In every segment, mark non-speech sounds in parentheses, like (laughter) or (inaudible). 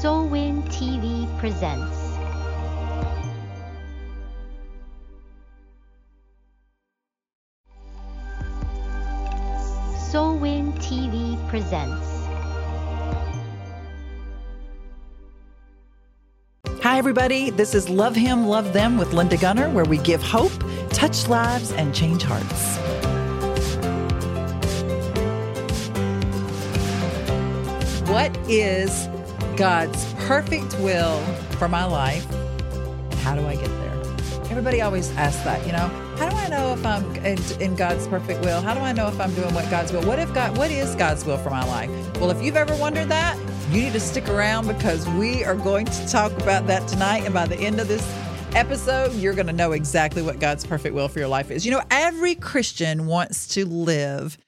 Solwin TV presents. Solwin TV presents. Hi, everybody. This is Love Him, Love Them with Linda Gunner, where we give hope, touch lives, and change hearts. What is God's perfect will for my life? How do I get there? Everybody always asks that, you know. How do I know if I'm in, in, God's perfect will? How do I know if I'm doing what God's will? What if God? What is God's will for my life? Well, if you've ever wondered that, you need to stick around because we are going to talk about that tonight. And by the end of this episode, you're going to know exactly what God's perfect will for your life is. You know, every Christian wants to live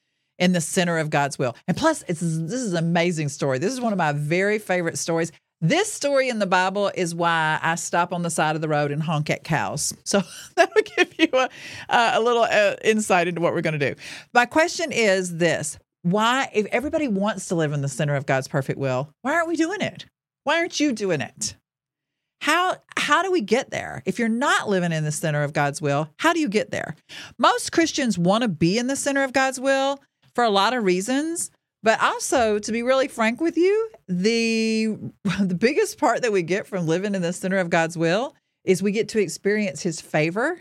in the center of God's will. And plus, it's this is an amazing story. This is one of my very favorite stories. This story in the Bible is why I stop on the side of the road and honk at cows. So (laughs) that will give you a, a little uh, insight into what we're going to do. My question is this why, if everybody wants to live in the center of God's perfect will, why aren't we doing it? Why aren't you doing it? How how do we get there? If you're not living in the center of God's will, how do you get there? Most Christians want to be in the center of God's will for a lot of reasons, but also to be really frank with you, the (laughs) the biggest part that we get from living in the center of God's will is we get to experience his favor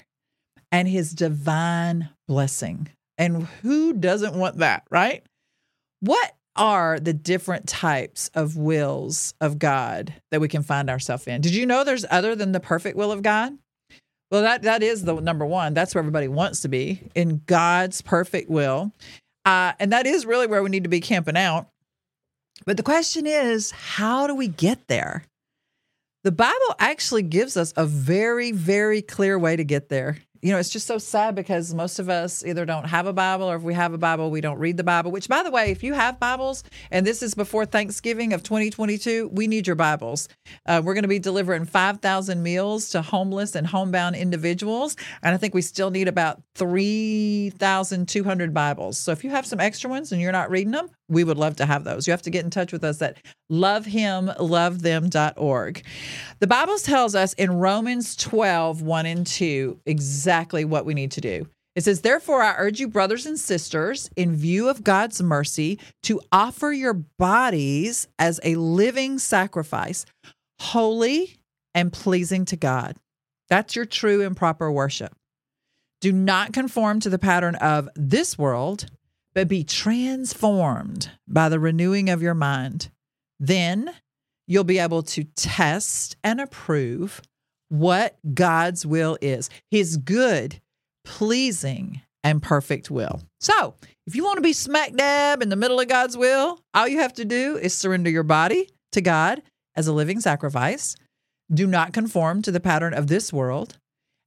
and his divine blessing. And who doesn't want that, right? What are the different types of wills of God that we can find ourselves in? Did you know there's other than the perfect will of God? Well, that that is the number one. That's where everybody wants to be in God's perfect will, uh, and that is really where we need to be camping out. But the question is, how do we get there? The Bible actually gives us a very, very clear way to get there you know, it's just so sad because most of us either don't have a Bible or if we have a Bible, we don't read the Bible. Which, by the way, if you have Bibles and this is before Thanksgiving of 2022, we need your Bibles. Uh, we're going to be delivering 5,000 meals to homeless and homebound individuals. And I think we still need about 3,200 Bibles. So if you have some extra ones and you're not reading them, we would love to have those. You have to get in touch with us at lovehimlovethem.org. The Bible tells us in Romans 12, 1 and 2, exactly what we need to do. It says, Therefore, I urge you, brothers and sisters, in view of God's mercy, to offer your bodies as a living sacrifice, holy and pleasing to God. That's your true and proper worship. Do not conform to the pattern of this world but be transformed by the renewing of your mind. Then you'll be able to test and approve what God's will is his good, pleasing, and perfect will. So, if you want to be smack dab in the middle of God's will, all you have to do is surrender your body to God as a living sacrifice. Do not conform to the pattern of this world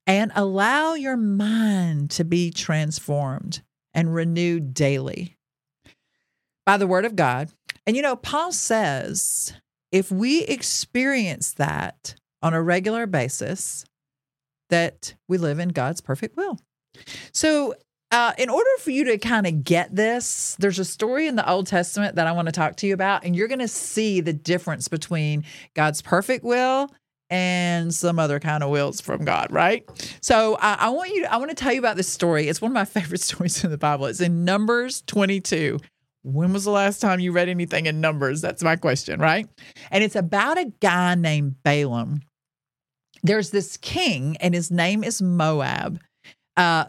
and allow your mind to be transformed and renewed daily by the word of God. And you know, Paul says if we experience that on a regular basis, that we live in God's perfect will. So, uh, in order for you to kind of get this, there's a story in the Old Testament that I want to talk to you about, and you're going to see the difference between God's perfect will and some other kind of wills from God, right? So I, I want you, to, I want to tell you about this story. It's one of my (laughs) favorite stories in the Bible. It's in Numbers 22. When was the last time you read anything in Numbers? That's my question, right? And it's about a guy named Balaam. There's this king, and his name is Moab. Uh,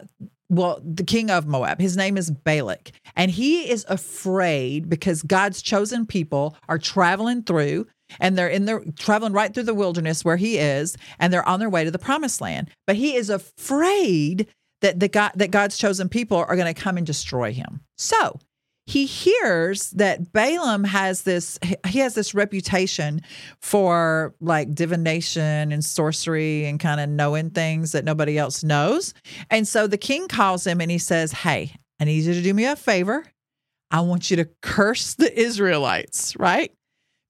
well, the king of Moab. His name is Balak. And he is afraid because God's chosen people are traveling through and they're in the traveling right through the wilderness where he is and they're on their way to the promised land but he is afraid that the god that god's chosen people are going to come and destroy him so he hears that Balaam has this he has this reputation for like divination and sorcery and kind of knowing things that nobody else knows. And so the king calls him and he says, "Hey, I need you to do me a favor. I want you to curse the Israelites, right?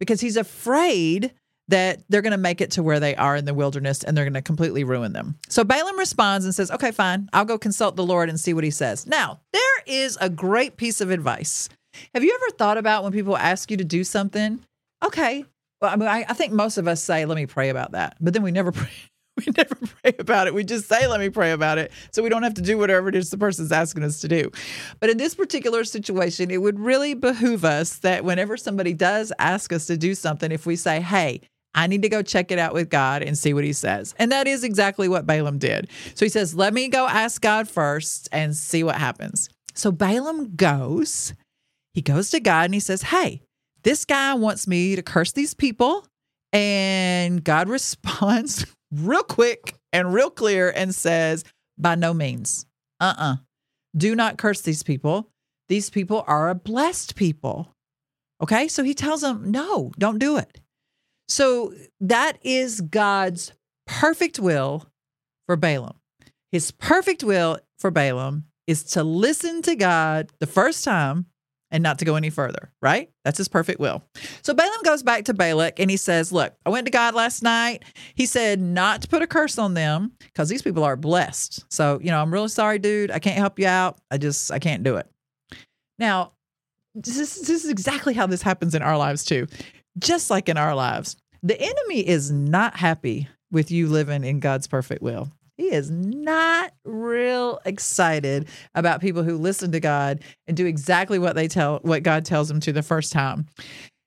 Because he's afraid that they're going to make it to where they are in the wilderness and they're going to completely ruin them. So Balaam responds and says, Okay, fine. I'll go consult the Lord and see what he says. Now, there is a great piece of advice. Have you ever thought about when people ask you to do something? Okay, Well, I mean, I, I think most of us say, "Let me pray about that," but then we never (laughs) pray. (laughs) We never pray about it. We just say, "Let me pray about it," so we don't have to do whatever it is the person's asking us to do. But in this particular situation, it would really behoove us that whenever somebody does ask us to do something, if we say, "Hey," I need to go check it out with God and see what he says. And that is exactly what Balaam did. So he says, Let me go ask God first and see what happens. So Balaam goes, he goes to God and he says, Hey, this guy wants me to curse these people. And God (laughs) responds real quick and real clear and says, By no means. Uh uh-uh. uh. Do not curse these people. These people are a blessed people. Okay. So he tells them, No, don't do it. So that is God's perfect will for Balaam. His perfect will for Balaam is to listen to God the first time and not to go any further, right? That's his perfect will. So Balaam goes back to Balak and he says, Look, I went to God last night. He said not to put a curse on them because these people are blessed. So, you know, I'm really sorry, dude. I can't help you out. I just, I can't do it. Now, this, this is exactly how this happens in our lives too just like in our lives. The enemy is not happy with you living in God's perfect will. He is not real excited about people who listen to God and do exactly what they tell what God tells them to the first time.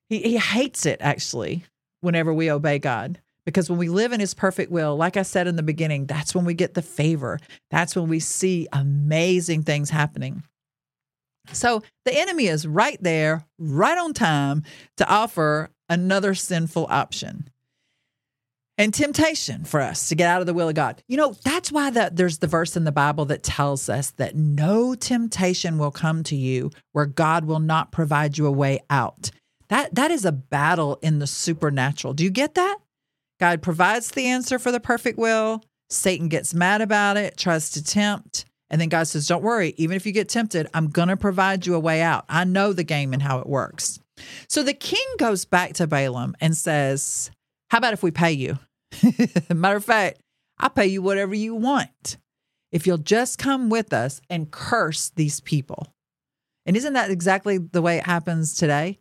He he hates it actually whenever we obey God. Because when we live in his perfect will, like I said in the beginning, that's when we get the favor. That's when we see amazing things happening. So the enemy is right there, right on time to offer another sinful option. And temptation for us to get out of the will of God. You know, that's why the, there's the verse in the Bible that tells us that no temptation will come to you where God will not provide you a way out. That that is a battle in the supernatural. Do you get that? God provides the answer for the perfect will. Satan gets mad about it, tries to tempt, and then God says, Don't worry, even if you get tempted, I'm going to provide you a way out. I know the game and how it works. So the king goes back to Balaam and says, How about if we pay you? (laughs) Matter of fact, I'll pay you whatever you want if you'll just come with us and curse these people. And isn't that exactly the way it happens today?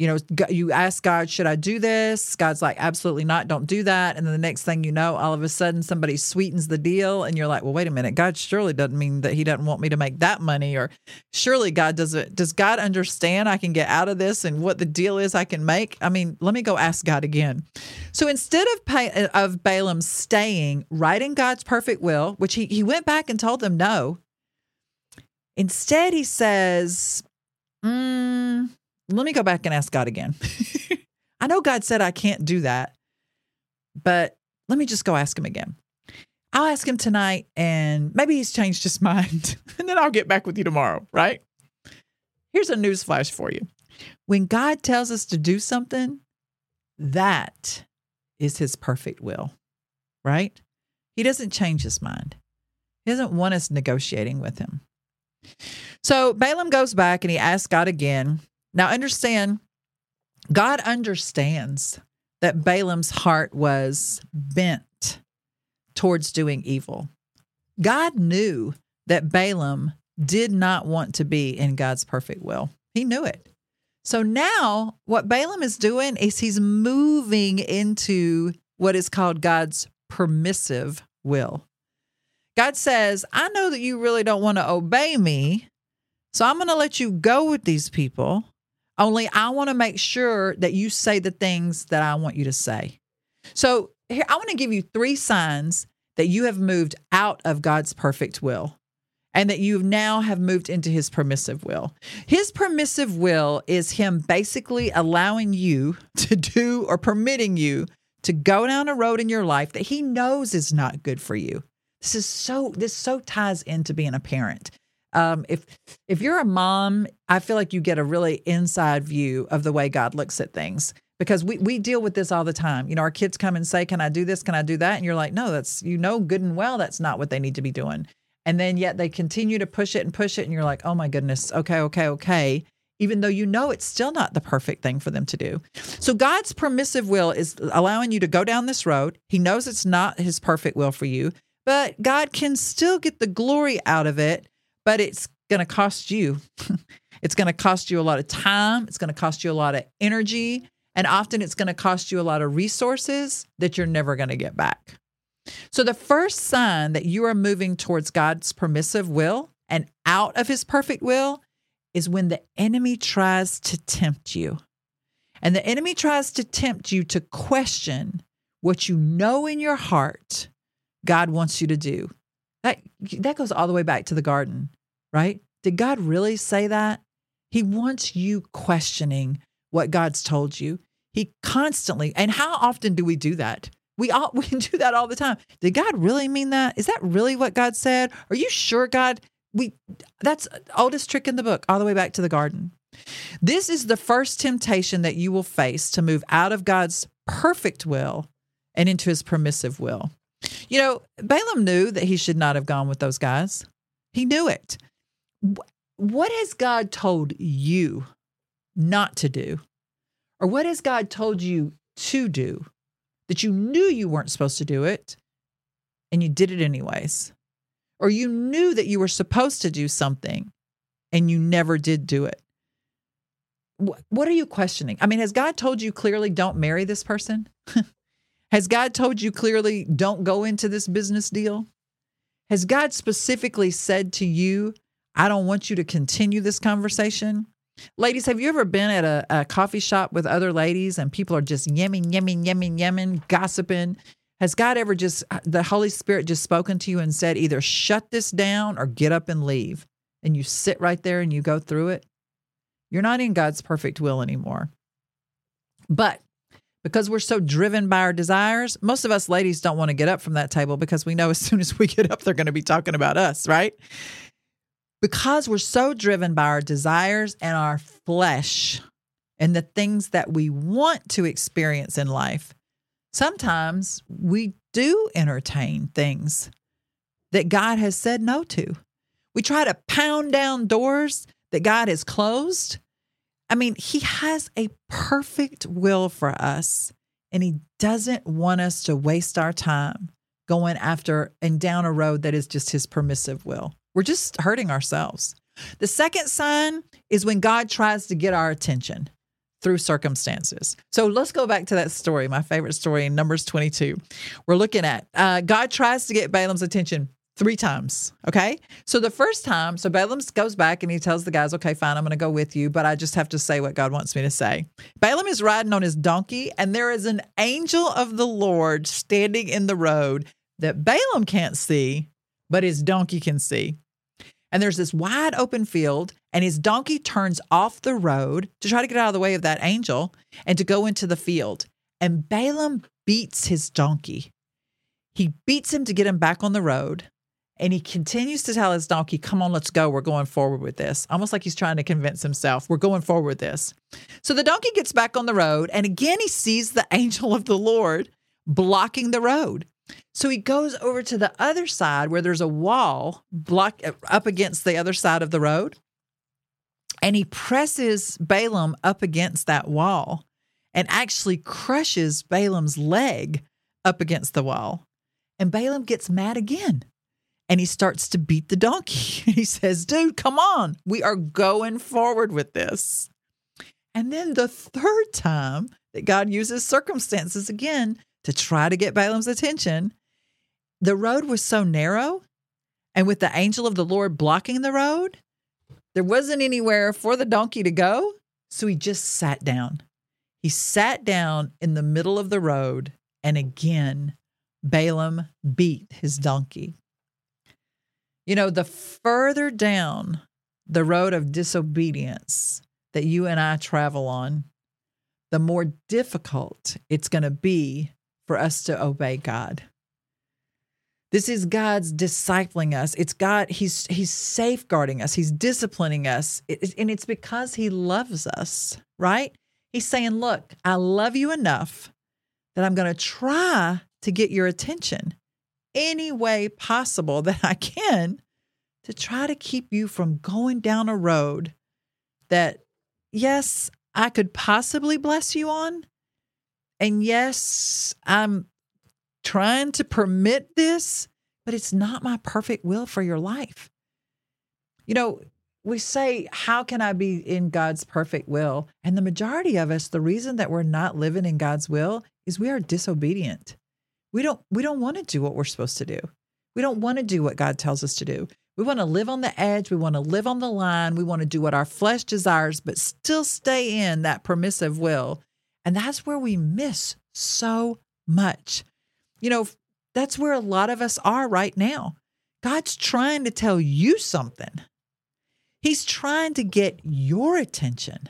You know, you ask God, should I do this? God's like, absolutely not. Don't do that. And then the next thing you know, all of a sudden somebody sweetens the deal and you're like, well, wait a minute. God surely doesn't mean that he doesn't want me to make that money or surely God doesn't, does God understand I can get out of this and what the deal is I can make? I mean, let me go ask God again. So instead of pay, of Balaam staying right in God's perfect will, which he, he went back and told them no, instead he says, mm, let me go back and ask God again. (laughs) I know God said I can't do that, but let me just go ask him again. I'll ask him tonight and maybe he's changed his (laughs) mind and then I'll get back with you tomorrow, right? Here's a news flash for you. When God tells us to do something, that is his perfect will, right? He doesn't change his mind. He doesn't want us negotiating with him. So Balaam goes back and he asks God again now, understand, God understands that Balaam's heart was bent towards doing evil. God knew that Balaam did not want to be in God's perfect will. He knew it. So now, what Balaam is doing is he's moving into what is called God's permissive will. God says, I know that you really don't want to obey me, so I'm going to let you go with these people. Only I want to make sure that you say the things that I want you to say. So here, I want to give you three signs that you have moved out of God's perfect will and that you now have moved into his permissive will. His permissive will is him basically allowing you (laughs) to do or permitting you to go down a road in your life that he knows is not good for you. This is so this so ties into being a parent um, if if you're a mom, I feel like you get a really inside view of the way God looks at things because we we deal with this all the time. You know, our kids come and say, "Can I do this? Can I do that?" And you're like, "No, that's you know good and well that's not what they need to be doing." And then yet they continue to push it and push it and you're like, "Oh my goodness. Okay, okay, okay." Even though you know it's still not the perfect thing for them to do. So God's permissive will is allowing you to go down this road. He knows it's not his perfect will for you, but God can still get the glory out of it but it's going to cost you. (laughs) it's going to cost you a lot of time. It's going to cost you a lot of energy. And often it's going to cost you a lot of resources that you're never going to get back. So, the first sign that you are moving towards God's permissive will and out of his perfect will is when the enemy tries to tempt you. And the enemy tries to tempt you to question what you know in your heart God wants you to do. That, that goes all the way back to the garden, right? Did God really say that? He wants you questioning what God's told you. He constantly, and how often do we do that? We all (laughs) we do that all the time. Did God really mean that? Is that really what God said? Are you sure God we that's oldest trick in the book all the way back to the garden. This is the first temptation that you will face to move out of God's perfect will and into his permissive will. You know, Balaam knew that he should not have gone with those guys. He knew it. What has God told you not to do? Or what has God told you to do that you knew you weren't supposed to do it and you did it anyways? Or you knew that you were supposed to do something and you never did do it? What are you questioning? I mean, has God told you clearly don't marry this person? (laughs) has God told you clearly don't go into this business deal? Has God specifically said to you, I don't want you to continue this conversation? Ladies, have you ever been at a, a, coffee shop with other ladies and people are just yemming, yemming, yemming, yemming, gossiping? Has God ever just, uh, the Holy Spirit just spoken to you and said, either shut this down or get up and leave? And you sit right there and you go through it? You're not in God's perfect will anymore. But because we're so driven by our desires, most of us ladies don't want to get up from that table because we know as soon as we get up, they're going to be talking about us, right? because we're so driven by our desires and our flesh and the things that we want to experience in life, sometimes we do entertain things that God has said no to. We try to pound down doors that God has closed. I mean, He has a perfect will for us, and He doesn't want us to waste our time going after and down a road that is just His permissive will. We're just hurting ourselves. The second sign is when God tries to get our attention through circumstances. So let's go back to that story, my favorite story in Numbers 22. We're looking at uh, God tries to get Balaam's attention three times. Okay. So the first time, so Balaam goes back and he tells the guys, okay, fine, I'm going to go with you, but I just have to say what God wants me to say. Balaam is riding on his donkey, and there is an angel of the Lord standing in the road that Balaam can't see, but his donkey can see. And there's this wide open field, and his donkey turns off the road to try to get out of the way of that angel and to go into the field. And Balaam beats his donkey. He beats him to get him back on the road. And he continues to tell his donkey, Come on, let's go. We're going forward with this. Almost like he's trying to convince himself, We're going forward with this. So the donkey gets back on the road. And again, he sees the (laughs) angel of the Lord blocking the road. So he goes over to the other side where there's a wall block uh, up against the other side of the road. And he presses Balaam up against that wall and actually crushes Balaam's leg up against the wall. And Balaam gets mad again and he starts to beat the donkey. (laughs) he says, Dude, come on. We are going forward with this. And then the third time that God uses circumstances again to try to get Balaam's attention, the road was so narrow, and with the angel of the Lord blocking the road, there wasn't anywhere for the donkey to go. So he just sat down. He sat down in the middle of the road, and again, Balaam beat his donkey. You know, the further down the road of disobedience that you and I travel on, the more difficult it's going to be for us to obey God. This is God's discipling us. It's God, He's He's safeguarding us, He's disciplining us. It, and it's because He loves us, right? He's saying, Look, I love you enough that I'm going to try to get your attention any way possible that I can to try to keep you from going down a road that, yes, I could possibly bless you on. And yes, I'm trying to permit this, but it's not my perfect will for your life. You know, we say, How can I be in God's perfect will? And the majority of us, the reason that we're not living in God's will is we are disobedient. We don't we don't want to do what we're supposed to do. We don't want to do what God tells us to do. We want to live on the edge. We want to live on the line. We want to do what our flesh desires, but still stay in that permissive will. And that's where we miss so much. You know, that's where a lot of us are right now. God's trying to tell you something, He's trying to get your attention.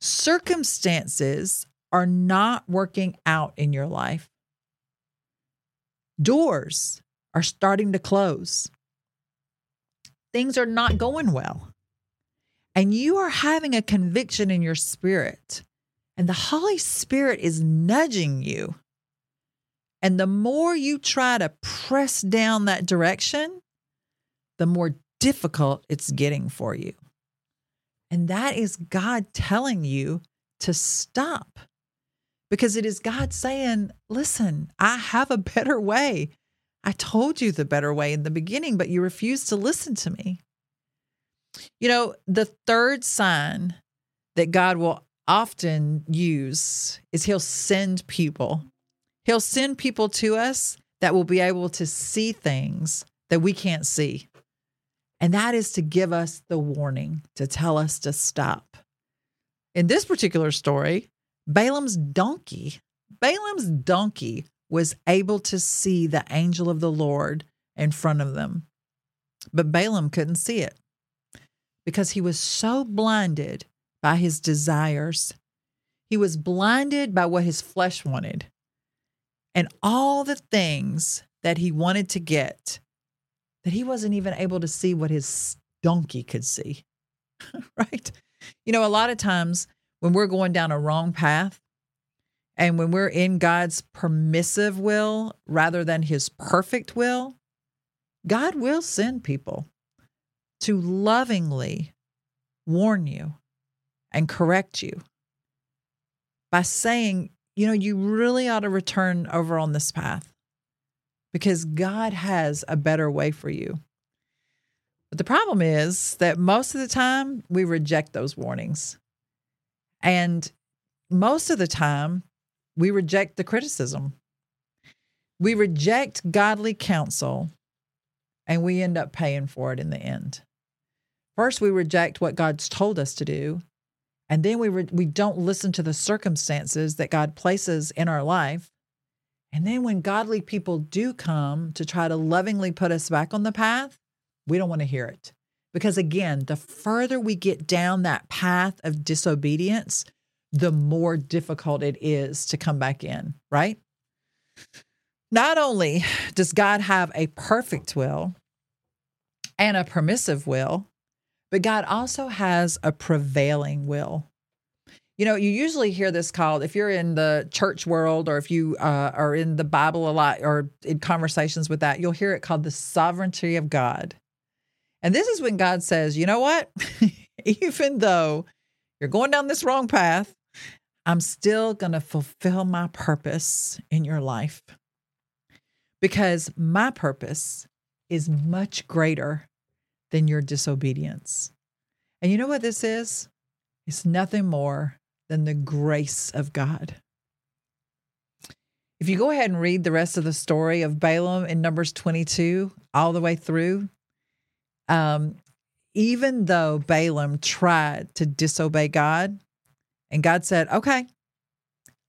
Circumstances are not working out in your life. Doors are starting to close. Things are not going well. And you are having a conviction in your spirit. And the Holy Spirit is nudging you. And the more you try to press down that direction, the more difficult it's getting for you. And that is God telling you to stop because it is God saying, Listen, I have a better way. I told you the better way in the beginning, but you refused to listen to me. You know, the third sign that God will often use is He'll send people. He'll send people to us that will be able to see things that we can't see. And that is to give us the warning, to tell us to stop. In this particular story, Balaam's donkey, Balaam's donkey was able to see the angel of the Lord in front of them. But Balaam couldn't see it because he was so blinded by his desires. He was blinded by what his flesh wanted and all the things that he wanted to get that he wasn't even able to see what his donkey could see. (laughs) right? You know, a lot of times when we're going down a wrong path and when we're in God's permissive will rather than his perfect will, God will send people to lovingly warn you and correct you by saying, you know, you really ought to return over on this path because God has a better way for you. But the problem is that most of the time we reject those warnings. And most of the time we reject the criticism. We reject godly counsel and we end up paying for it in the end. First, we reject what God's told us to do. And then we, re- we don't listen to the circumstances that God places in our life. And then when godly people do come to try to lovingly put us back on the path, we don't want to hear it. Because again, the further we get down that path of disobedience, the more difficult it is to come back in, right? Not only does God have a perfect will and a permissive will, but God also has a prevailing will. You know, you usually hear this called, if you're in the church world or if you uh, are in the Bible a lot or in conversations with that, you'll hear it called the sovereignty of God. And this is when God says, you know what? (laughs) Even though you're going down this wrong path, I'm still going to fulfill my purpose in your life because my purpose is much greater than your disobedience. And you know what this is? It's nothing more than the grace of God. If you go ahead and read the rest of the story of Balaam in Numbers 22 all the way through, um, even though Balaam tried to disobey God, and God said, Okay,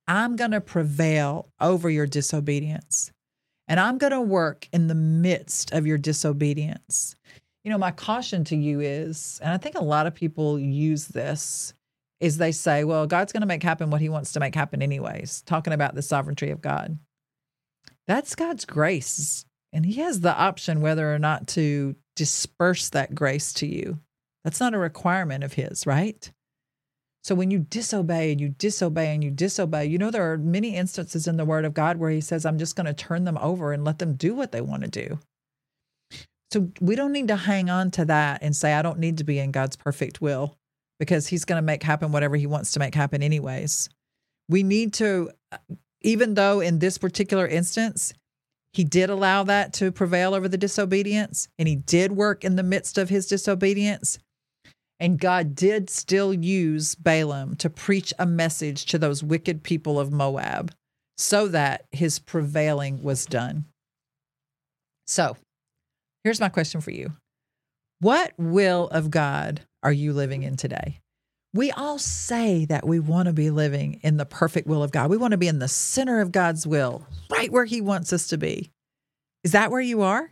I'm going to prevail over your disobedience, and I'm going to work in the midst of your disobedience. You know, my caution to you is, and I think a lot of people use this, is they say, well, God's going to make happen what he wants to make happen, anyways, talking about the sovereignty of God. That's God's grace. And he has the option whether or not to disperse that grace to you. That's not a requirement of his, right? So when you disobey and you disobey and you disobey, you know, there are many instances in the word of God where he says, I'm just going to turn them over and let them do what they want to do. So we don't need to hang on to that and say, I don't need to be in God's perfect will because he's going to make happen whatever he wants to make happen, anyways. We need to, even though in this particular instance, he did allow that to prevail over the disobedience, and he did work in the midst of his disobedience. And God did still use Balaam to preach a message to those wicked people of Moab so that his prevailing was done. So, here's my question for you What will of God are you living in today? We all say that we want to be living in the perfect will of God. We want to be in the center of God's will, right where He wants us to be. Is that where you are?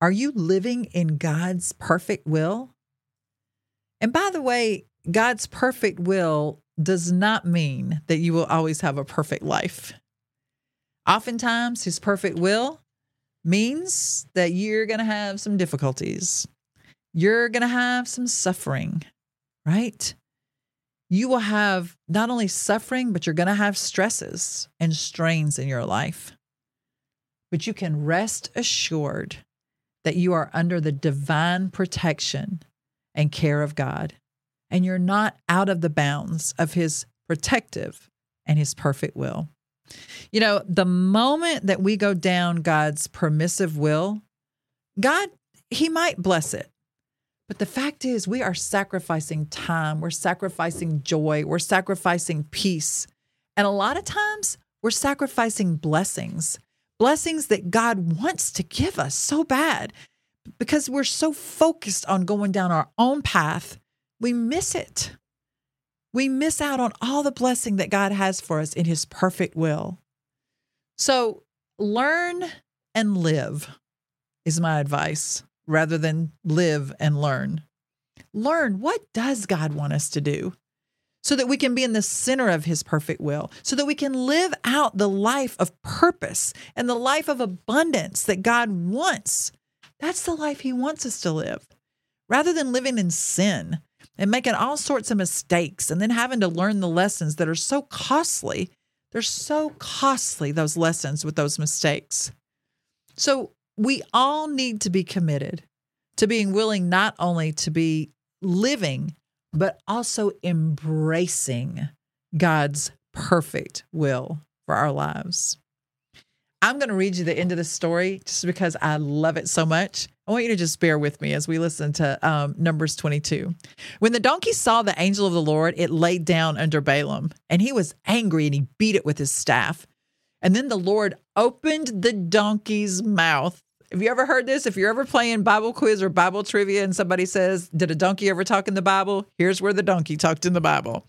Are you living in God's perfect will? And by the way, God's perfect will does not mean that you will always have a perfect life. Oftentimes, His perfect will means that you're going to have some difficulties. You're going to have some suffering, right? You will have not only suffering, but you're going to have stresses and strains in your life. But you can rest assured that you are under the divine protection and care of God, and you're not out of the bounds of His protective and His perfect will. You know, the moment that we go down God's permissive will, God, He might bless it. But the fact is, we are sacrificing time, we're sacrificing joy, we're sacrificing peace. And a lot of times, we're sacrificing blessings, blessings that God wants to give us so bad. Because we're so focused on going down our own path, we miss it we miss out on all the blessing that God has for us in His perfect will. So learn and live is my advice rather than live and learn. Learn what does God want us to do so that we can be in the center of his perfect will, so that we can live out the life of purpose and the life of abundance that God wants. That's the life he wants us to live. Rather than living in sin, and making all sorts of mistakes and then having to learn the lessons that are so costly. They're so costly, those lessons with those mistakes. So we all need to be committed to being willing not only to be living, but also embracing God's perfect will for our lives. I'm going to read you the end of the story just because I love it so much. I want you to just bear with me as we listen to um, Numbers 22. When the donkey saw the angel of the Lord, it laid down under Balaam, and he was angry and he beat it with his staff. And then the Lord opened the donkey's mouth. Have you ever heard this? If you're ever playing Bible quiz or Bible trivia and somebody says, Did a donkey ever talk in the Bible? Here's where the donkey talked in the Bible.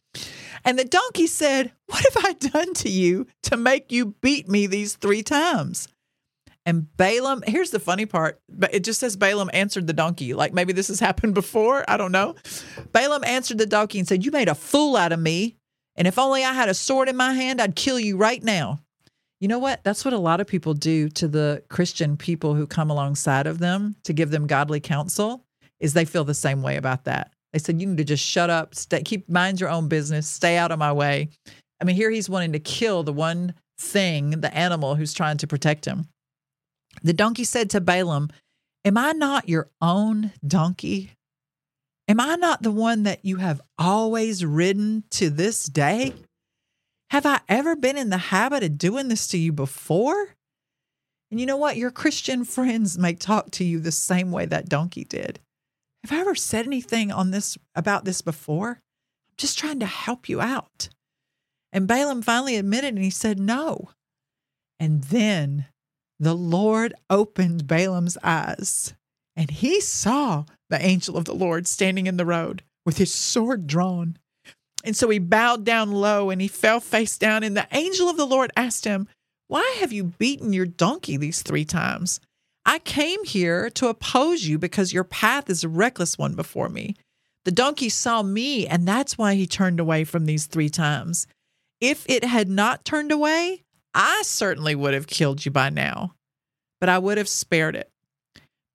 And the donkey said, What have I done to you to make you beat me these three times? And Balaam, here's the funny part, but it just says Balaam answered the donkey. Like maybe this has happened before. I don't know. Balaam answered the donkey and said, You made a fool out of me. And if only I had a sword in my hand, I'd kill you right now. You know what? That's what a lot of people do to the Christian people who come alongside of them to give them godly counsel, is they feel the same way about that. They said, You need to just shut up, stay, keep mind your own business, stay out of my way. I mean, here he's wanting to kill the one thing, the animal who's trying to protect him. The donkey said to Balaam, Am I not your own donkey? Am I not the one that you have always ridden to this day? Have I ever been in the habit of doing this to you before? And you know what? Your Christian (laughs) friends may talk to you the same way that donkey did. Have I ever said anything on this about this before? I'm just trying to help you out. And Balaam finally admitted and he said, No. And then the Lord opened Balaam's eyes, and he saw the angel of the Lord standing in the road with his sword drawn. And so he bowed down low and he fell face down. And the angel of the Lord asked him, Why have you beaten your donkey these three times? I came here to oppose you because your path is a reckless one before me. The donkey saw me, and that's why he turned away from these three times. If it had not turned away, I certainly would have killed you by now, but I would have spared it.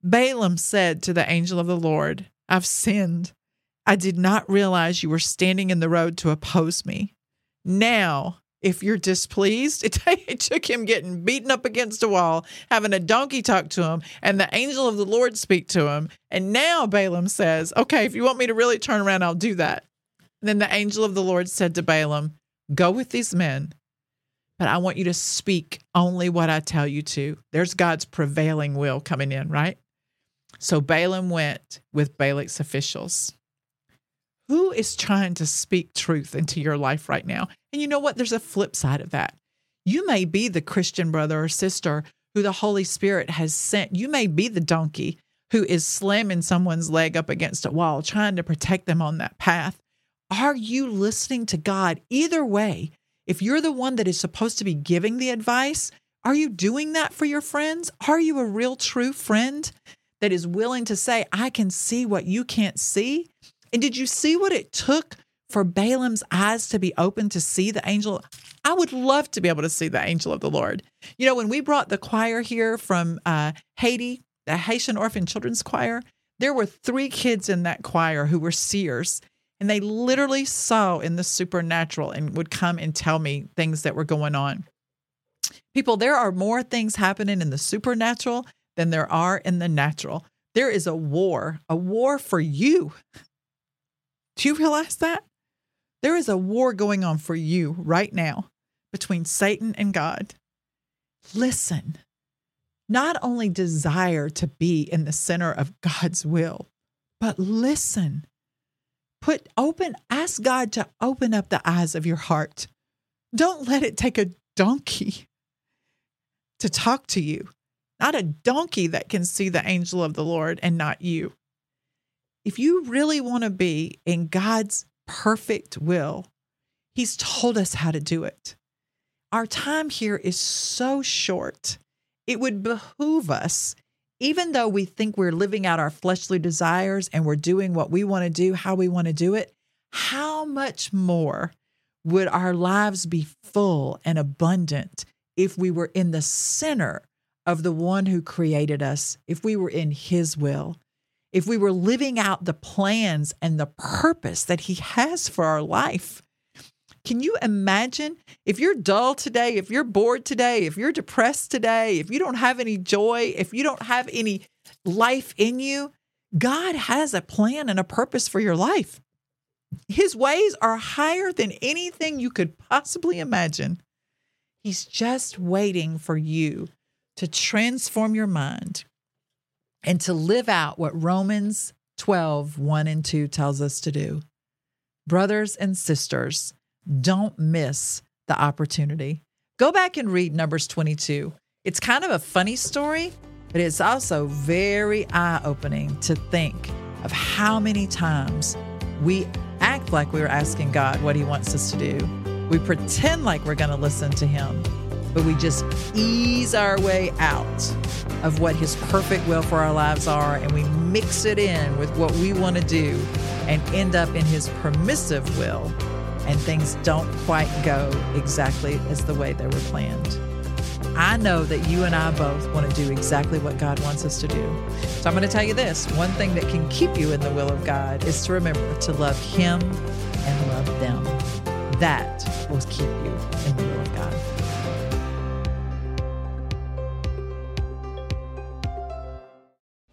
Balaam said to the angel of the Lord, I've sinned. I did not realize you were standing in the road to oppose me. Now if you're displeased, it, (laughs) it, took him getting beaten up against a wall, having a donkey talk to him, and the angel of the Lord speak to him. And now Balaam says, Okay, if you want me to really turn around, I'll do that. And then the angel of the Lord said to Balaam, Go with these men, but I want you to speak only what I tell you to. There's God's prevailing will coming in, right? So Balaam went with Balak's officials. Who is trying to speak truth into your life right now? And you know what? There's a flip side of that. You may be the Christian brother or sister who the Holy Spirit has sent. You may be the donkey who is slamming someone's leg up against a wall, trying to protect them on that path. Are you listening to God? Either way, if you're the one that is supposed to be giving the advice, are you doing that for your friends? Are you a real, true friend that is willing to say, I can see what you can't see? And did you see what it took for Balaam's eyes to be open to see the angel? I would love to be able to see the angel of the Lord. You know, when we brought the choir here from uh, Haiti, the Haitian Orphan Children's Choir, there were three kids in that choir who were seers, and they literally saw in the supernatural and would come and tell me things that were going on. People, there are more things happening in the supernatural than there are in the natural. There is a war, a war for you. Do you realize that? There is a war going on for you right now between Satan and God. Listen, not only desire to be in the center of God's will, but listen. Put open, ask God to open up the eyes of your heart. Don't let it take a donkey to talk to you, not a donkey that can see the angel of the Lord and not you. If you really want to be in God's perfect will, He's told us how to do it. Our time here is so short it would behoove us, even though we think we're living out our fleshly desires and we're doing what we want to do, how we want to do it, how much more would our lives be full and abundant if we were in the center of the one who created us, if we were in his will, if we were living out the plans and the purpose that he has for our life? Can you imagine if you're dull today, if you're bored today, if you're depressed today, if you don't have any joy, if you don't have any life in you? God has a plan and a purpose for your life. His ways are higher than anything you could possibly imagine. He's just waiting for you to transform your mind and to live out what Romans 12, 1 and 2 tells us to do. Brothers and sisters, don't miss the opportunity. Go back and read Numbers 22. It's kind of a funny story, but it's also very eye opening to think of how many times we act like we are asking God what He wants us to do. We pretend like we're going to listen to Him, but we just ease our way out of what His perfect will for our lives are, and we mix it in with what we want to do and end up in His permissive will and things don't quite go exactly as the way they were planned. I know that you and I both want to do exactly what God wants us to do. So I'm going to tell you this one thing that can keep you in the will of God is to remember to love Him and love them. That will keep you in the